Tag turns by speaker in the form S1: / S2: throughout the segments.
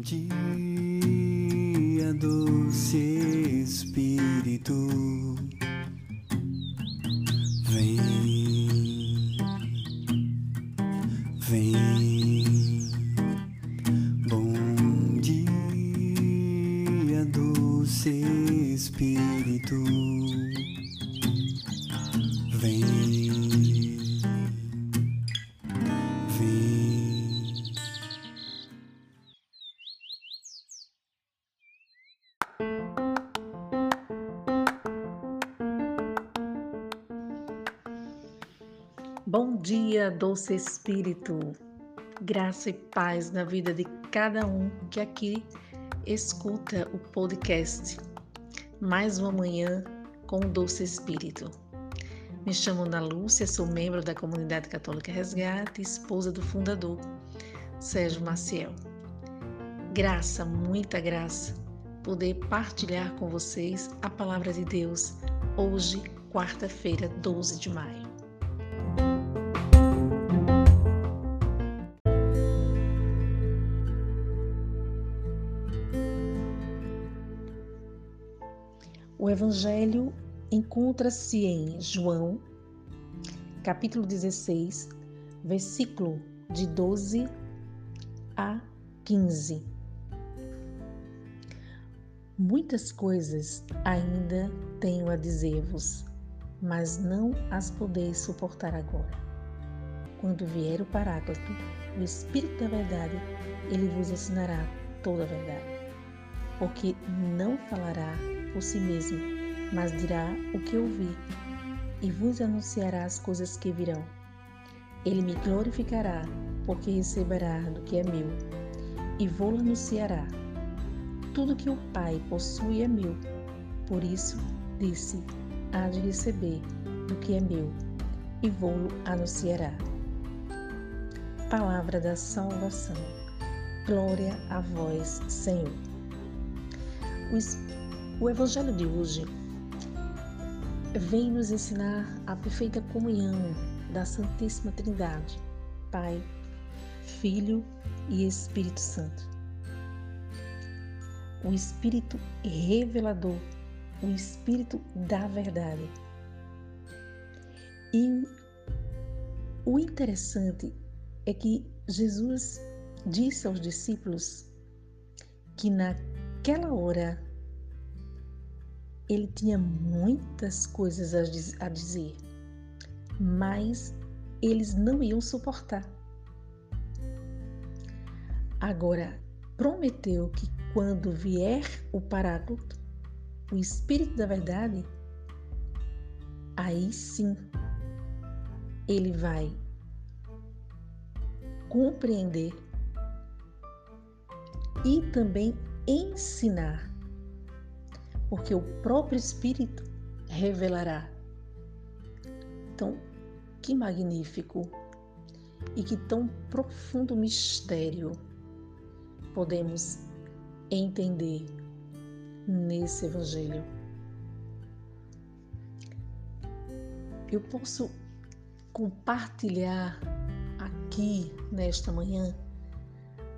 S1: dia, doce Espírito, Bom dia, doce Espírito.
S2: Graça e paz na vida de cada um que aqui escuta o podcast. Mais uma manhã com o doce Espírito. Me chamo Ana Lúcia, sou membro da Comunidade Católica Resgate, esposa do fundador, Sérgio Maciel. Graça, muita graça, poder partilhar com vocês a palavra de Deus hoje, quarta-feira, 12 de maio. O Evangelho encontra-se em João, capítulo 16, versículo de 12 a 15. Muitas coisas ainda tenho a dizer-vos, mas não as podeis suportar agora. Quando vier o Paráclito, o Espírito da Verdade, ele vos ensinará toda a verdade. Porque não falará por si mesmo, mas dirá o que ouvi, e vos anunciará as coisas que virão. Ele me glorificará, porque receberá do que é meu, e vou anunciará. Tudo que o Pai possui é meu, por isso disse: há de receber do que é meu, e vou-lo anunciará. Palavra da salvação. Glória a vós, Senhor. O Evangelho de hoje vem nos ensinar a perfeita comunhão da Santíssima Trindade, Pai, Filho e Espírito Santo. O Espírito revelador, o Espírito da verdade. E o interessante é que Jesus disse aos discípulos que naquela hora ele tinha muitas coisas a dizer, mas eles não iam suportar. Agora, prometeu que quando vier o Paráclito, o Espírito da Verdade, aí sim ele vai compreender e também ensinar porque o próprio Espírito revelará. Então, que magnífico e que tão profundo mistério podemos entender nesse Evangelho. Eu posso compartilhar aqui nesta manhã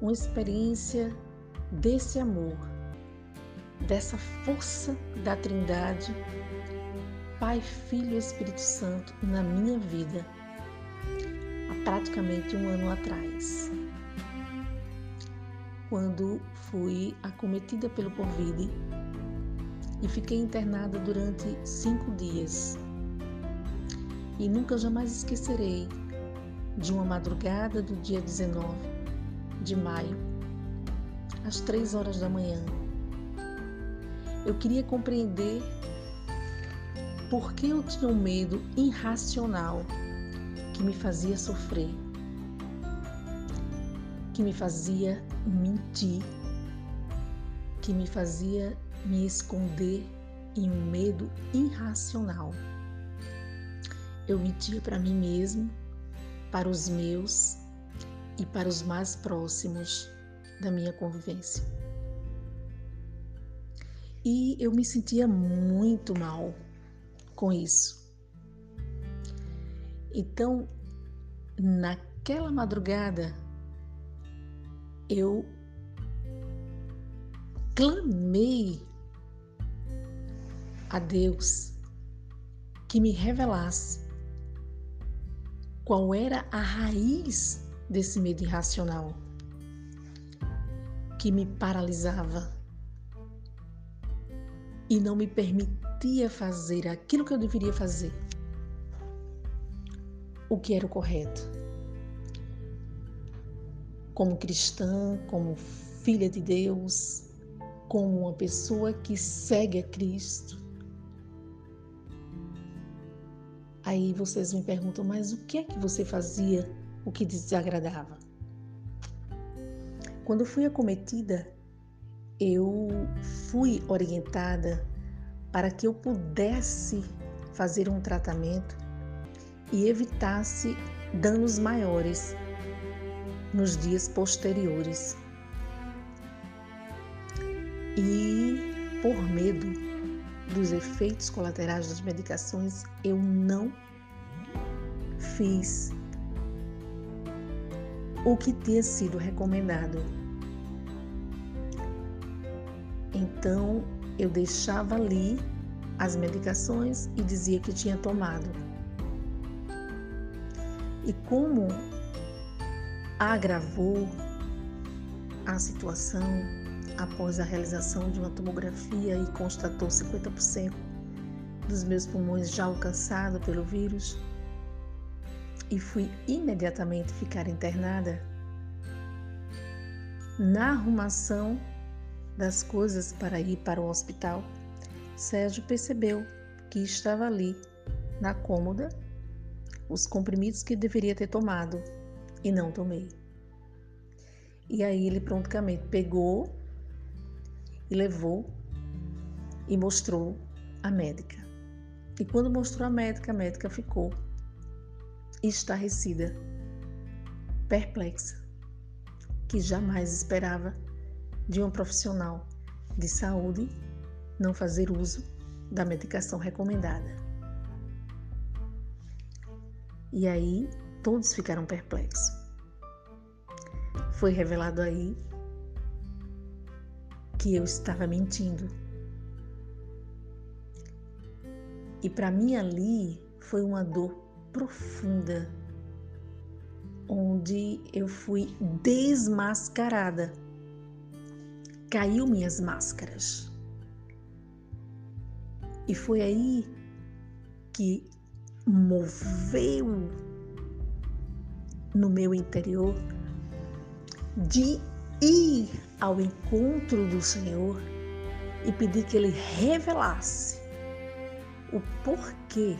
S2: uma experiência desse amor dessa força da Trindade, Pai, Filho e Espírito Santo na minha vida há praticamente um ano atrás, quando fui acometida pelo Covid e fiquei internada durante cinco dias. E nunca jamais esquecerei de uma madrugada do dia 19 de maio, às três horas da manhã, eu queria compreender por que eu tinha um medo irracional que me fazia sofrer, que me fazia mentir, que me fazia me esconder em um medo irracional. Eu mentia para mim mesmo, para os meus e para os mais próximos da minha convivência. E eu me sentia muito mal com isso. Então, naquela madrugada, eu clamei a Deus que me revelasse qual era a raiz desse medo irracional que me paralisava e não me permitia fazer aquilo que eu deveria fazer, o que era o correto. Como cristã, como filha de Deus, como uma pessoa que segue a Cristo. Aí vocês me perguntam, mas o que é que você fazia o que desagradava? Quando fui acometida, eu fui orientada para que eu pudesse fazer um tratamento e evitasse danos maiores nos dias posteriores. E por medo dos efeitos colaterais das medicações, eu não fiz o que tinha sido recomendado. Então eu deixava ali as medicações e dizia que tinha tomado. E como agravou a situação após a realização de uma tomografia e constatou 50% dos meus pulmões já alcançados pelo vírus, e fui imediatamente ficar internada, na arrumação das coisas para ir para o hospital, Sérgio percebeu que estava ali, na cômoda, os comprimidos que deveria ter tomado e não tomei. E aí ele prontamente pegou e levou e mostrou a médica. E quando mostrou a médica, a médica ficou estarrecida, perplexa, que jamais esperava de um profissional de saúde não fazer uso da medicação recomendada. E aí todos ficaram perplexos. Foi revelado aí que eu estava mentindo. E para mim ali foi uma dor profunda, onde eu fui desmascarada. Caiu minhas máscaras. E foi aí que moveu no meu interior de ir ao encontro do Senhor e pedir que Ele revelasse o porquê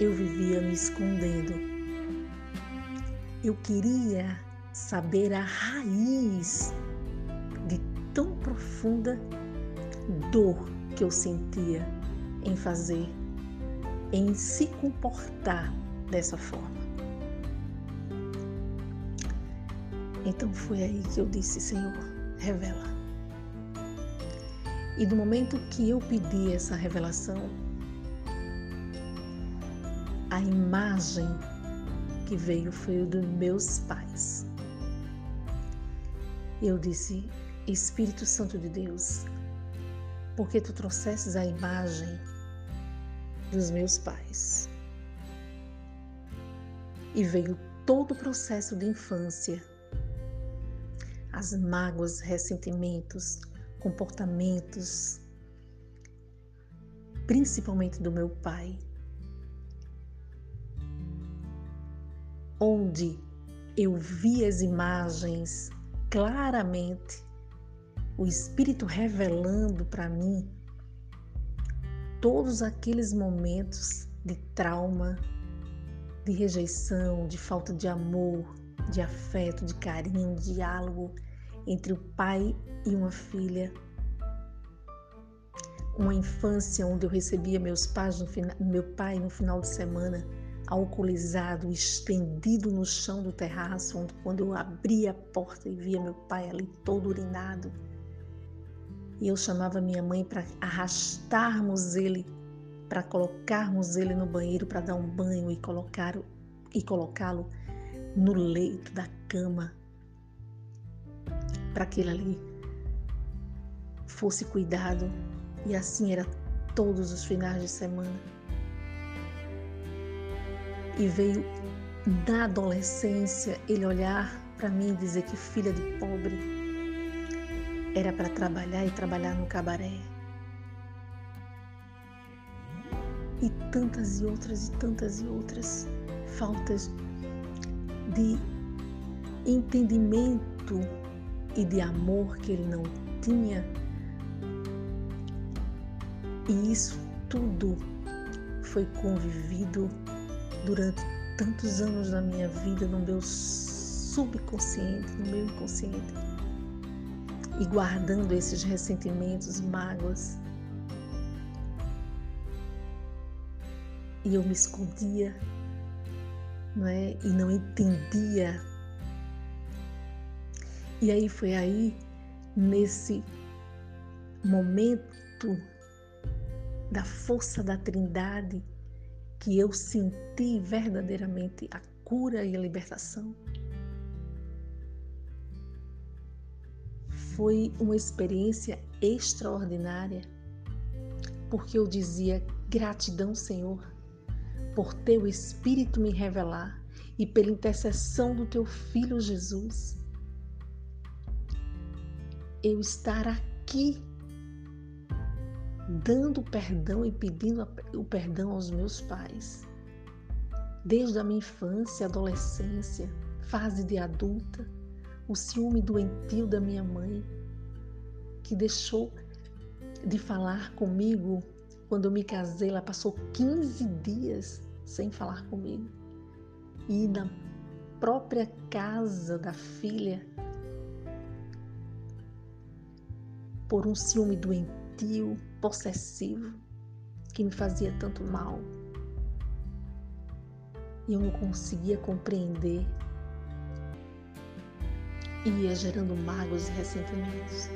S2: eu vivia me escondendo. Eu queria saber a raiz de tão profunda dor que eu sentia em fazer, em se comportar dessa forma. Então foi aí que eu disse, Senhor, revela. E no momento que eu pedi essa revelação, a imagem que veio foi o dos meus pais. Eu disse, Espírito Santo de Deus, porque tu trouxesses a imagem dos meus pais. E veio todo o processo de infância, as mágoas, ressentimentos, comportamentos, principalmente do meu pai onde eu vi as imagens claramente, o Espírito revelando para mim todos aqueles momentos de trauma, de rejeição, de falta de amor, de afeto, de carinho, de diálogo entre o pai e uma filha. Uma infância onde eu recebia meus pais no, meu pai no final de semana alcoolizado, estendido no chão do terraço, onde, quando eu abria a porta e via meu pai ali todo urinado. E eu chamava minha mãe para arrastarmos ele, para colocarmos ele no banheiro para dar um banho e colocar e colocá-lo no leito da cama, para que ele ali fosse cuidado, e assim era todos os finais de semana. E veio na adolescência ele olhar para mim e dizer que filha de pobre era para trabalhar e trabalhar no cabaré. E tantas e outras e tantas e outras faltas de entendimento e de amor que ele não tinha. E isso tudo foi convivido durante tantos anos da minha vida no meu subconsciente, no meu inconsciente. E guardando esses ressentimentos, mágoas. E eu me escondia, não é? E não entendia. E aí foi aí, nesse momento da força da Trindade, que eu senti verdadeiramente a cura e a libertação. Foi uma experiência extraordinária, porque eu dizia gratidão, Senhor, por teu Espírito me revelar e pela intercessão do teu Filho Jesus. Eu estar aqui dando perdão e pedindo o perdão aos meus pais. Desde a minha infância, adolescência, fase de adulta, o ciúme doentio da minha mãe, que deixou de falar comigo quando eu me casei, ela passou 15 dias sem falar comigo. E na própria casa da filha, por um ciúme doentio, possessivo que me fazia tanto mal. E eu não conseguia compreender. Ia gerando mágoas e ressentimentos.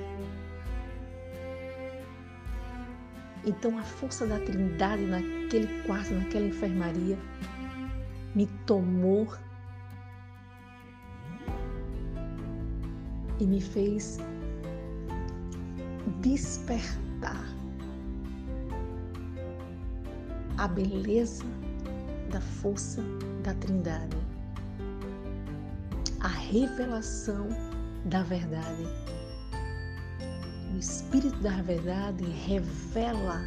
S2: Então a força da Trindade naquele quarto, naquela enfermaria, me tomou e me fez despertar a beleza da força da Trindade, a revelação da verdade. O Espírito da Verdade revela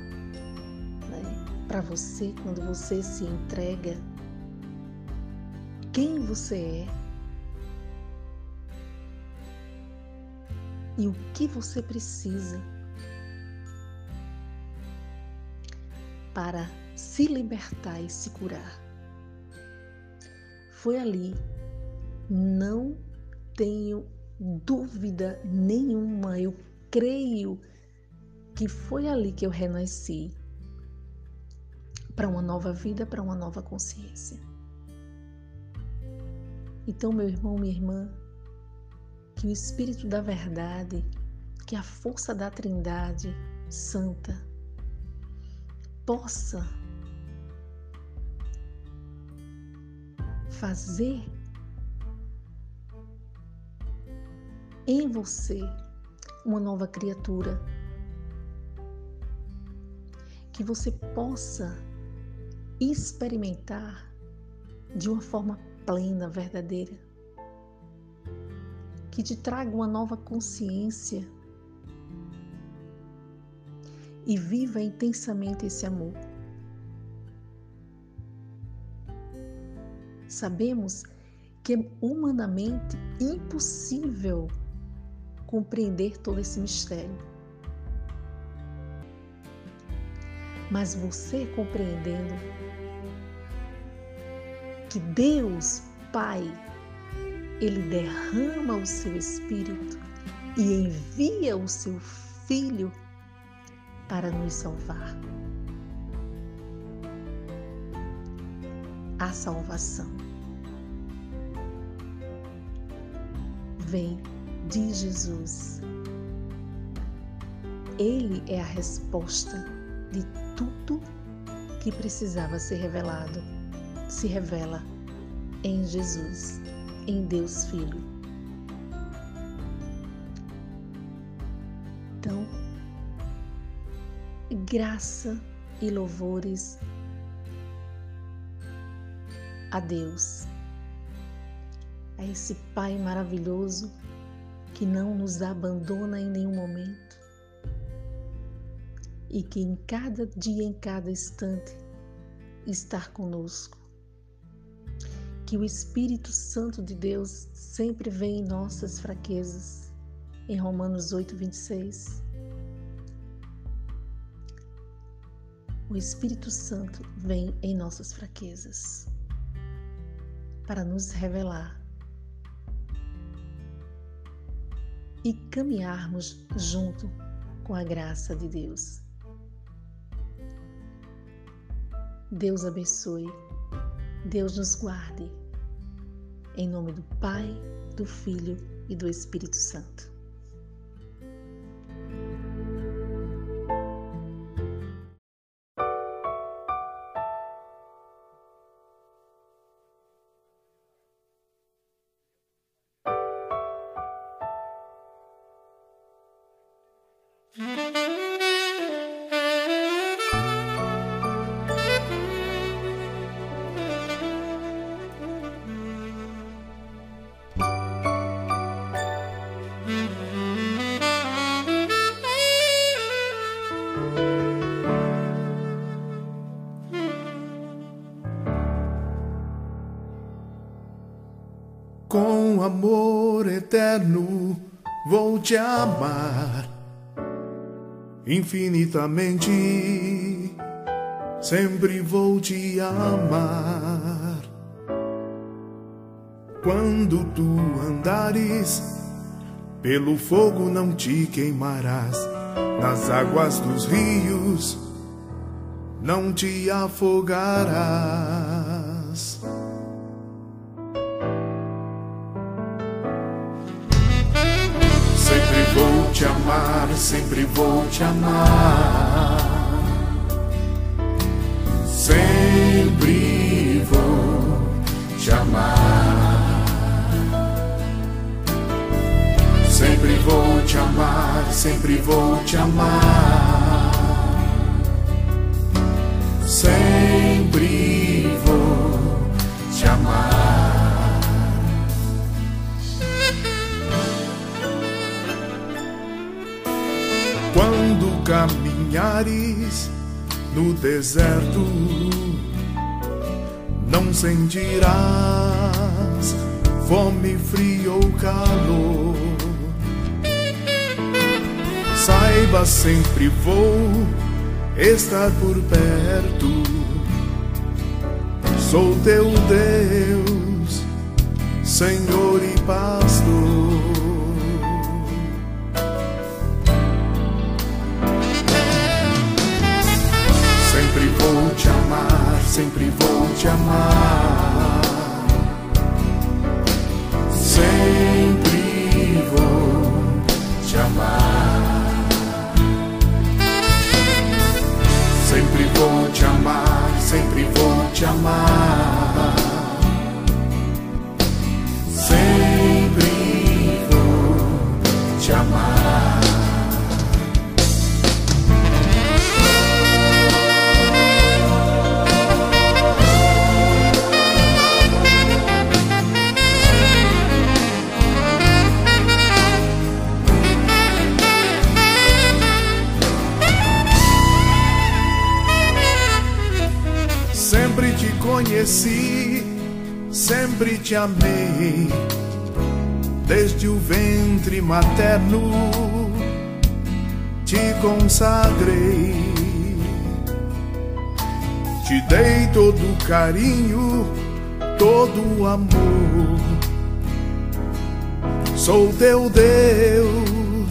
S2: né, para você quando você se entrega quem você é e o que você precisa para se libertar e se curar. Foi ali, não tenho dúvida nenhuma, eu creio que foi ali que eu renasci para uma nova vida, para uma nova consciência. Então, meu irmão, minha irmã, que o Espírito da Verdade, que a força da Trindade Santa possa fazer em você uma nova criatura. Que você possa experimentar de uma forma plena, verdadeira. Que te traga uma nova consciência e viva intensamente esse amor. Sabemos que é humanamente impossível compreender todo esse mistério. Mas você compreendendo que Deus, Pai, Ele derrama o seu Espírito e envia o seu Filho para nos salvar. A salvação. vem de Jesus. Ele é a resposta de tudo que precisava ser revelado. Se revela em Jesus, em Deus Filho. Então, graça e louvores a Deus, a esse Pai maravilhoso que não nos abandona em nenhum momento e que em cada dia, em cada instante, está conosco. Que o Espírito Santo de Deus sempre vem em nossas fraquezas, em Romanos 8, 26. O Espírito Santo vem em nossas fraquezas para nos revelar e caminharmos junto com a graça de Deus. Deus abençoe, Deus nos guarde. Em nome do Pai, do Filho e do Espírito Santo.
S3: Com amor eterno vou te amar infinitamente, sempre vou te amar. Quando tu andares pelo fogo, não te queimarás, nas águas dos rios não te afogarás. Amar, sempre vou te amar. Sempre vou te amar. Sempre vou te amar, sempre vou te amar. No deserto, não sentirás fome, frio ou calor. Saiba, sempre vou estar por perto. Sou teu Deus, Senhor e Pastor. Vou te amar, sempre vou te amar. Sempre vou te amar. Sempre vou te amar, sempre vou te amar. Amei, desde o ventre materno te consagrei, te dei todo carinho, todo amor. Sou teu Deus,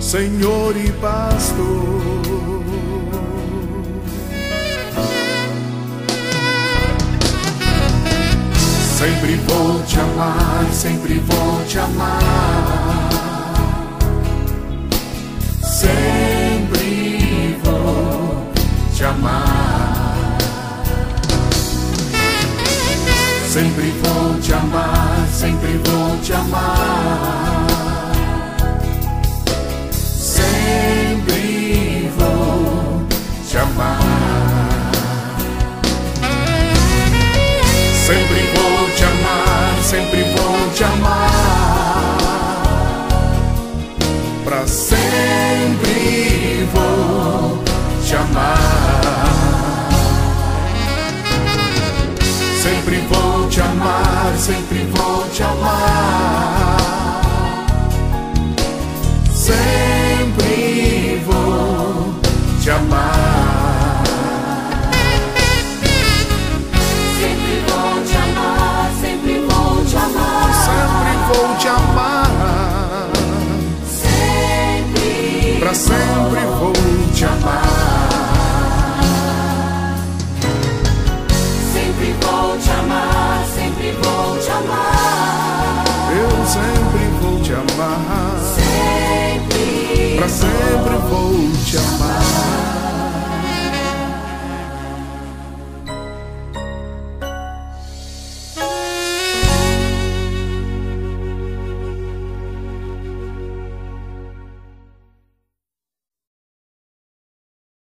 S3: Senhor e Pastor. Sempre vou te amar, sempre vou te amar. Sempre vou te amar. Sempre vou te amar, sempre vou te amar.